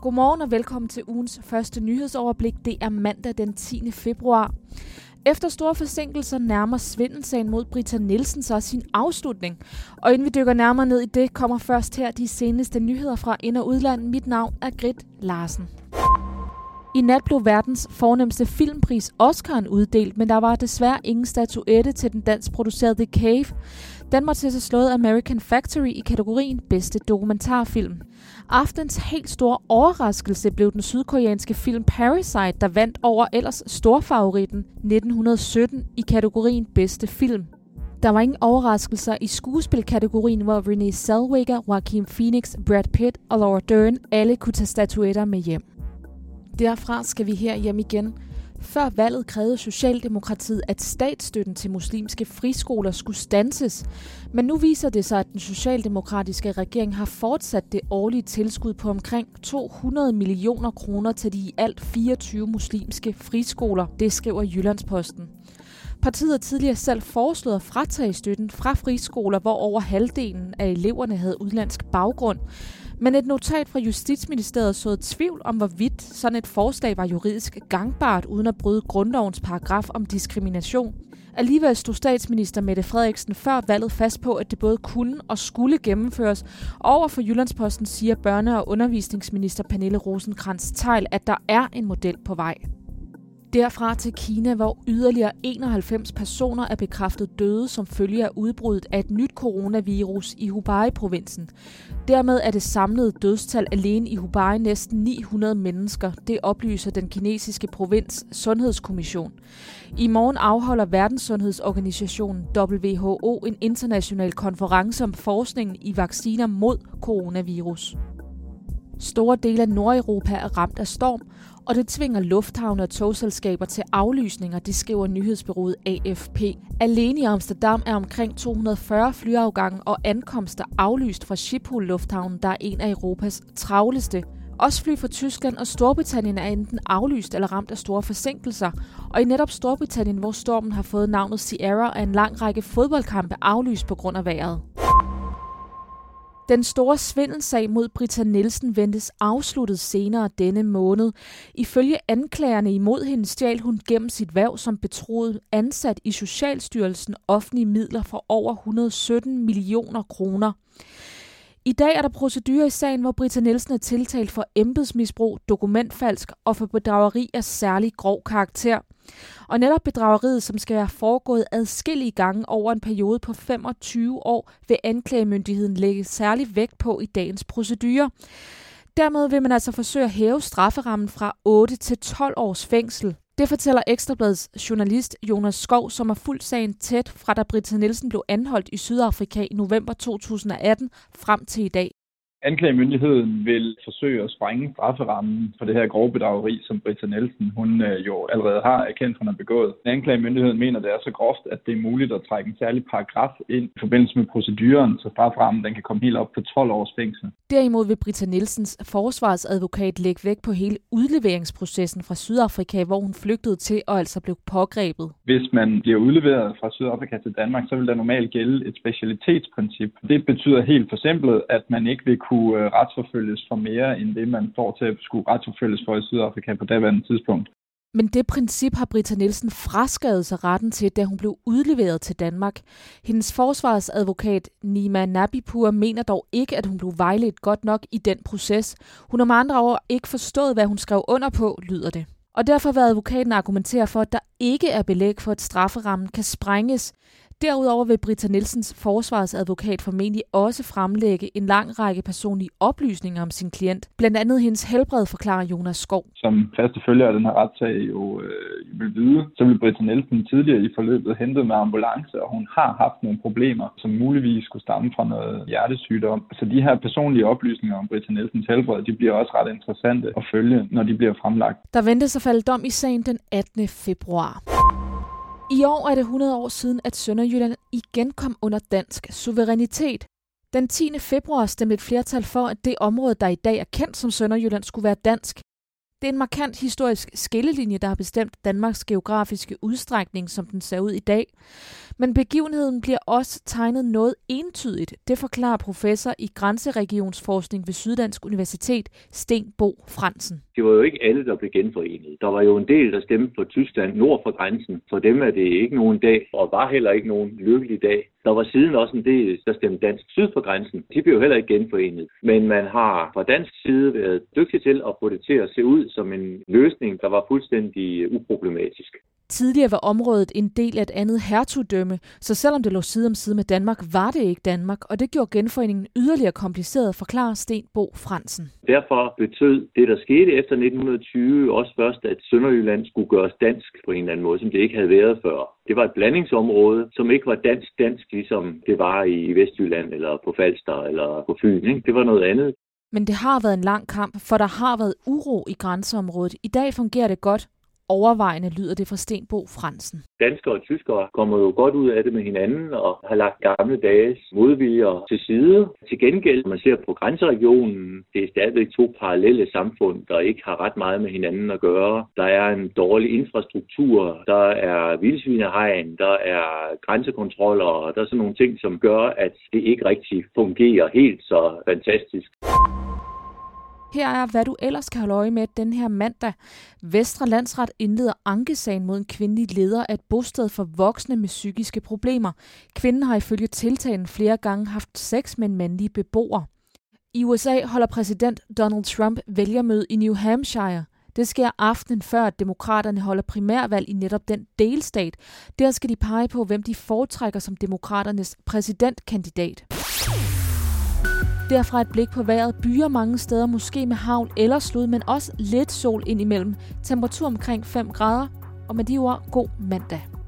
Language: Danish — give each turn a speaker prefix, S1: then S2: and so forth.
S1: Godmorgen og velkommen til ugens første nyhedsoverblik. Det er mandag den 10. februar. Efter store forsinkelser nærmer svindelsagen mod Brita Nielsen sig sin afslutning. Og inden vi dykker nærmere ned i det, kommer først her de seneste nyheder fra ind- og udland. Mit navn er Grit Larsen. I nat blev verdens fornemmeste filmpris Oscar'en uddelt, men der var desværre ingen statuette til den dansk producerede The Cave. Den måtte til sig slået American Factory i kategorien bedste dokumentarfilm. Aftens helt store overraskelse blev den sydkoreanske film Parasite, der vandt over ellers storfavoritten 1917 i kategorien bedste film. Der var ingen overraskelser i skuespilkategorien, hvor Renee Zellweger, Joaquin Phoenix, Brad Pitt og Laura Dern alle kunne tage statuetter med hjem. Derfra skal vi her hjem igen. Før valget krævede Socialdemokratiet, at statsstøtten til muslimske friskoler skulle stanses. Men nu viser det sig, at den socialdemokratiske regering har fortsat det årlige tilskud på omkring 200 millioner kroner til de i alt 24 muslimske friskoler. Det skriver Jyllandsposten. Partiet har tidligere selv foreslået at fratage støtten fra friskoler, hvor over halvdelen af eleverne havde udlandsk baggrund. Men et notat fra Justitsministeriet så tvivl om, hvorvidt sådan et forslag var juridisk gangbart, uden at bryde grundlovens paragraf om diskrimination. Alligevel stod statsminister Mette Frederiksen før valget fast på, at det både kunne og skulle gennemføres. Over for Jyllandsposten siger børne- og undervisningsminister Pernille rosenkrantz teil at der er en model på vej. Derfra til Kina, hvor yderligere 91 personer er bekræftet døde som følge af udbruddet af et nyt coronavirus i Hubei-provinsen. Dermed er det samlede dødstal alene i Hubei næsten 900 mennesker. Det oplyser den kinesiske provins Sundhedskommission. I morgen afholder Verdenssundhedsorganisationen WHO en international konference om forskningen i vacciner mod coronavirus. Store dele af Nordeuropa er ramt af storm, og det tvinger lufthavne og togselskaber til aflysninger, det skriver nyhedsbyrået AFP. Alene i Amsterdam er omkring 240 flyafgange og ankomster aflyst fra Schiphol Lufthavnen, der er en af Europas travleste. Også fly fra Tyskland og Storbritannien er enten aflyst eller ramt af store forsinkelser. Og i netop Storbritannien, hvor stormen har fået navnet Sierra, er en lang række fodboldkampe aflyst på grund af vejret. Den store svindelsag mod Britta Nielsen ventes afsluttet senere denne måned. Ifølge anklagerne imod hende stjal hun gennem sit værv som betroet ansat i Socialstyrelsen offentlige midler for over 117 millioner kroner. I dag er der procedurer i sagen, hvor Britta Nielsen er tiltalt for embedsmisbrug, dokumentfalsk og for bedrageri af særlig grov karakter. Og netop bedrageriet, som skal være foregået adskillige gange over en periode på 25 år, vil anklagemyndigheden lægge særlig vægt på i dagens procedurer. Dermed vil man altså forsøge at hæve strafferammen fra 8 til 12 års fængsel. Det fortæller Ekstrabladets journalist Jonas Skov, som har fulgt sagen tæt fra da Britta Nielsen blev anholdt i Sydafrika i november 2018 frem til i dag.
S2: Anklagemyndigheden vil forsøge at sprænge strafferammen for det her grove bedrageri, som Britta Nielsen hun øh, jo allerede har erkendt, hun har begået. Anklagemyndigheden mener, det er så groft, at det er muligt at trække en særlig paragraf ind i forbindelse med proceduren, så strafferammen den kan komme helt op på 12 års fængsel.
S1: Derimod vil Britta Nielsens forsvarsadvokat lægge vægt på hele udleveringsprocessen fra Sydafrika, hvor hun flygtede til og altså blev pågrebet.
S2: Hvis man bliver udleveret fra Sydafrika til Danmark, så vil der normalt gælde et specialitetsprincip. Det betyder helt for simpelt, at man ikke vil kunne øh, retsforfølges for mere end det, man står til at skulle retsforfølges for i Sydafrika på daværende tidspunkt.
S1: Men det princip har Britta Nielsen fraskrevet sig retten til, da hun blev udleveret til Danmark. Hendes forsvarsadvokat Nima Nabipur mener dog ikke, at hun blev vejledt godt nok i den proces. Hun har med andre ord ikke forstået, hvad hun skrev under på, lyder det. Og derfor vil advokaten argumentere for, at der ikke er belæg for, at strafferammen kan sprænges. Derudover vil Britta Nielsens forsvarsadvokat formentlig også fremlægge en lang række personlige oplysninger om sin klient. Blandt andet hendes helbred, forklarer Jonas Skov.
S2: Som faste følger af den her retssag jo øh, vil vide, så vil Britta Nielsen tidligere i forløbet hentet med ambulance, og hun har haft nogle problemer, som muligvis skulle stamme fra noget hjertesygdom. Så de her personlige oplysninger om Britta Nielsens helbred, de bliver også ret interessante at følge, når de bliver fremlagt.
S1: Der ventes at falde dom i sagen den 18. februar. I år er det 100 år siden, at Sønderjylland igen kom under dansk suverænitet. Den 10. februar stemte et flertal for, at det område, der i dag er kendt som Sønderjylland, skulle være dansk. Det er en markant historisk skillelinje, der har bestemt Danmarks geografiske udstrækning, som den ser ud i dag. Men begivenheden bliver også tegnet noget entydigt. Det forklarer professor i grænseregionsforskning ved Syddansk Universitet, Sten Bo Fransen.
S3: Det var jo ikke alle, der blev genforenet. Der var jo en del, der stemte på Tyskland nord for grænsen. For dem er det ikke nogen dag, og var heller ikke nogen lykkelig dag. Der var siden også en del, der stemte dansk syd for grænsen. De blev jo heller ikke genforenet. Men man har fra dansk side været dygtig til at få det til at se ud som en løsning, der var fuldstændig uproblematisk.
S1: Tidligere var området en del af et andet hertugdømme, så selvom det lå side om side med Danmark, var det ikke Danmark, og det gjorde genforeningen yderligere kompliceret, forklarer Sten Bo Fransen.
S3: Derfor betød det, der skete efter 1920, også først, at Sønderjylland skulle gøres dansk på en eller anden måde, som det ikke havde været før. Det var et blandingsområde, som ikke var dansk-dansk, ligesom det var i Vestjylland, eller på Falster, eller på Fyn. Ikke? Det var noget andet.
S1: Men det har været en lang kamp, for der har været uro i grænseområdet. I dag fungerer det godt, overvejende lyder det fra Stenbo Fransen.
S3: Danskere og tyskere kommer jo godt ud af det med hinanden og har lagt gamle dages modviljer til side. Til gengæld, når man ser på grænseregionen, det er stadigvæk to parallelle samfund, der ikke har ret meget med hinanden at gøre. Der er en dårlig infrastruktur, der er vildsvinehegn, der er grænsekontroller, og der er sådan nogle ting, som gør, at det ikke rigtig fungerer helt så fantastisk.
S1: Her er, hvad du ellers kan holde øje med den her mandag. Vestre Landsret indleder ankesagen mod en kvindelig leder af et bosted for voksne med psykiske problemer. Kvinden har ifølge tiltalen flere gange haft sex med en mandlig beboer. I USA holder præsident Donald Trump vælgermøde i New Hampshire. Det sker aftenen før, at demokraterne holder primærvalg i netop den delstat. Der skal de pege på, hvem de foretrækker som demokraternes præsidentkandidat. Derfra et blik på vejret. Byer mange steder, måske med havl eller slud, men også lidt sol indimellem. Temperatur omkring 5 grader. Og med de ord, god mandag.